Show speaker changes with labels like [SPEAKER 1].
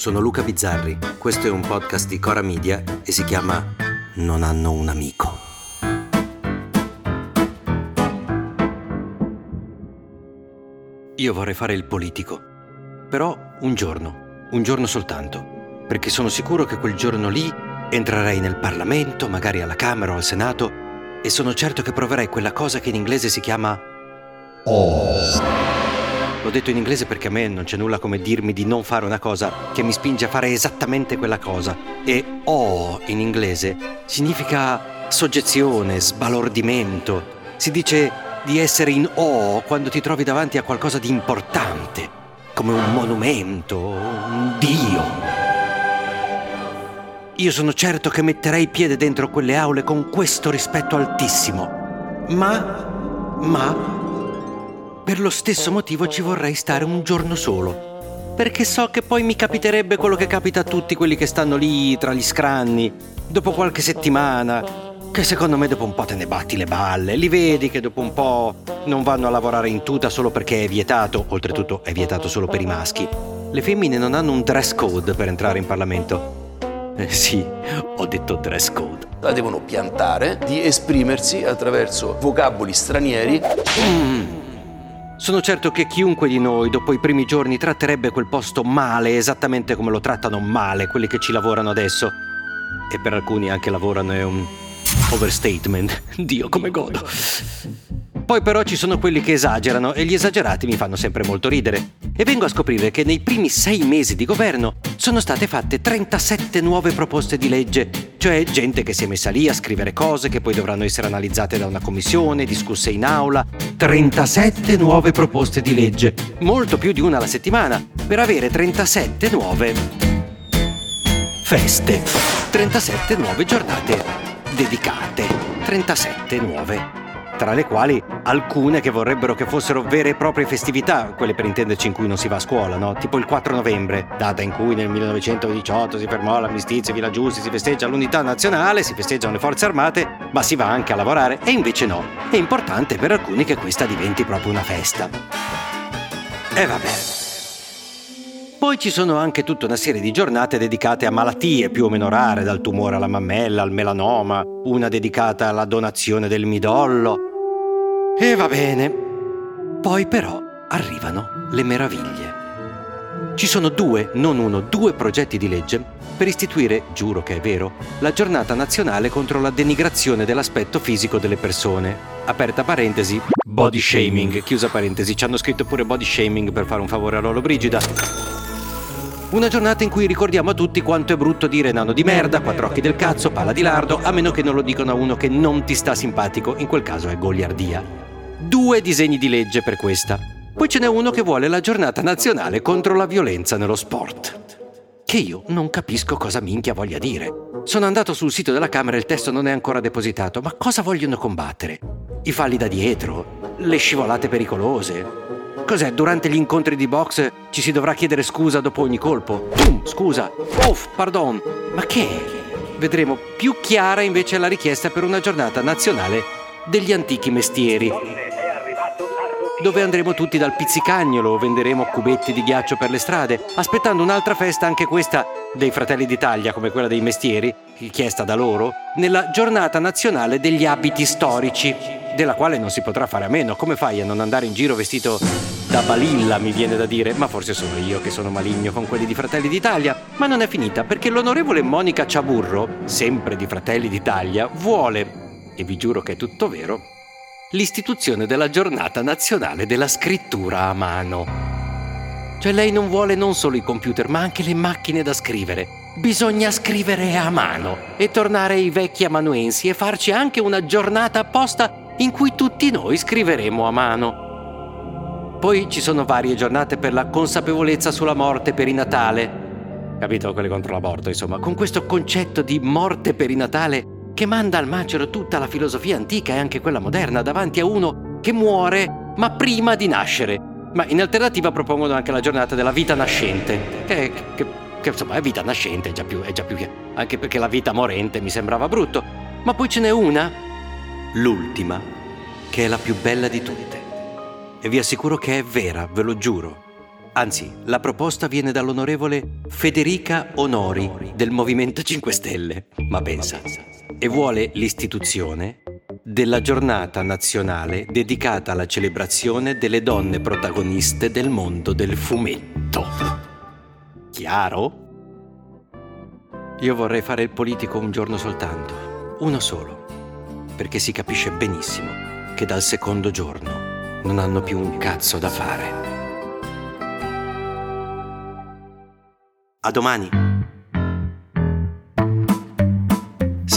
[SPEAKER 1] sono Luca Bizzarri, questo è un podcast di Cora Media e si chiama Non hanno un amico. Io vorrei fare il politico, però un giorno, un giorno soltanto, perché sono sicuro che quel giorno lì entrerei nel Parlamento, magari alla Camera o al Senato, e sono certo che proverei quella cosa che in inglese si chiama Oh. L'ho detto in inglese perché a me non c'è nulla come dirmi di non fare una cosa che mi spinge a fare esattamente quella cosa. E O in inglese significa soggezione, sbalordimento. Si dice di essere in O quando ti trovi davanti a qualcosa di importante, come un monumento, un dio. Io sono certo che metterei piede dentro quelle aule con questo rispetto altissimo. Ma, ma, per lo stesso motivo ci vorrei stare un giorno solo. Perché so che poi mi capiterebbe quello che capita a tutti quelli che stanno lì tra gli scranni, dopo qualche settimana, che secondo me dopo un po' te ne batti le balle, li vedi che dopo un po' non vanno a lavorare in tuta solo perché è vietato, oltretutto è vietato solo per i maschi. Le femmine non hanno un dress code per entrare in Parlamento. Eh sì, ho detto dress code.
[SPEAKER 2] La devono piantare di esprimersi attraverso vocaboli stranieri.
[SPEAKER 1] Mm. Sono certo che chiunque di noi dopo i primi giorni tratterebbe quel posto male, esattamente come lo trattano male quelli che ci lavorano adesso. E per alcuni anche lavorano è un overstatement. Dio come godo. Poi però ci sono quelli che esagerano e gli esagerati mi fanno sempre molto ridere. E vengo a scoprire che nei primi sei mesi di governo sono state fatte 37 nuove proposte di legge, cioè gente che si è messa lì a scrivere cose che poi dovranno essere analizzate da una commissione, discusse in aula. 37 nuove proposte di legge, molto più di una alla settimana, per avere 37 nuove feste. 37 nuove giornate dedicate. 37 nuove tra le quali alcune che vorrebbero che fossero vere e proprie festività, quelle per intenderci in cui non si va a scuola, no? Tipo il 4 novembre, data in cui nel 1918 si fermò l'armistizio, Villa Giusti, si festeggia l'unità nazionale, si festeggiano le forze armate, ma si va anche a lavorare e invece no. È importante per alcuni che questa diventi proprio una festa. E vabbè. Poi ci sono anche tutta una serie di giornate dedicate a malattie più o meno rare, dal tumore alla mammella, al melanoma, una dedicata alla donazione del midollo, e va bene. Poi però arrivano le meraviglie. Ci sono due, non uno, due progetti di legge per istituire, giuro che è vero, la giornata nazionale contro la denigrazione dell'aspetto fisico delle persone. Aperta parentesi, body shaming, chiusa parentesi, ci hanno scritto pure body shaming per fare un favore a Lolo Brigida. Una giornata in cui ricordiamo a tutti quanto è brutto dire nano di merda, quattro occhi del cazzo, palla di lardo, a meno che non lo dicano a uno che non ti sta simpatico, in quel caso è goliardia due disegni di legge per questa. Poi ce n'è uno che vuole la giornata nazionale contro la violenza nello sport. Che io non capisco cosa minchia voglia dire. Sono andato sul sito della Camera e il testo non è ancora depositato, ma cosa vogliono combattere? I falli da dietro? Le scivolate pericolose? Cos'è? Durante gli incontri di box ci si dovrà chiedere scusa dopo ogni colpo? Tum, scusa. Uff, pardon. Ma che? Vedremo più chiara invece la richiesta per una giornata nazionale degli antichi mestieri dove andremo tutti dal pizzicagnolo, venderemo cubetti di ghiaccio per le strade, aspettando un'altra festa, anche questa dei Fratelli d'Italia, come quella dei mestieri, chiesta da loro, nella giornata nazionale degli abiti storici, della quale non si potrà fare a meno. Come fai a non andare in giro vestito da balilla, mi viene da dire, ma forse sono io che sono maligno con quelli di Fratelli d'Italia. Ma non è finita, perché l'onorevole Monica Ciaburro, sempre di Fratelli d'Italia, vuole, e vi giuro che è tutto vero, l'istituzione della giornata nazionale della scrittura a mano. Cioè lei non vuole non solo i computer, ma anche le macchine da scrivere. Bisogna scrivere a mano e tornare ai vecchi amanuensi e farci anche una giornata apposta in cui tutti noi scriveremo a mano. Poi ci sono varie giornate per la consapevolezza sulla morte per i Natale. Capito? Quelle contro l'aborto, insomma. Con questo concetto di morte per i Natale che manda al macero tutta la filosofia antica e anche quella moderna davanti a uno che muore ma prima di nascere. Ma in alternativa propongono anche la giornata della vita nascente, che, che, che insomma è vita nascente, è già, più, è già più... anche perché la vita morente mi sembrava brutto. Ma poi ce n'è una, l'ultima, che è la più bella di tutte. E vi assicuro che è vera, ve lo giuro. Anzi, la proposta viene dall'onorevole Federica Onori del Movimento 5 Stelle. Ma pensa. E vuole l'istituzione della giornata nazionale dedicata alla celebrazione delle donne protagoniste del mondo del fumetto. Chiaro? Io vorrei fare il politico un giorno soltanto, uno solo, perché si capisce benissimo che dal secondo giorno non hanno più un cazzo da fare. A domani!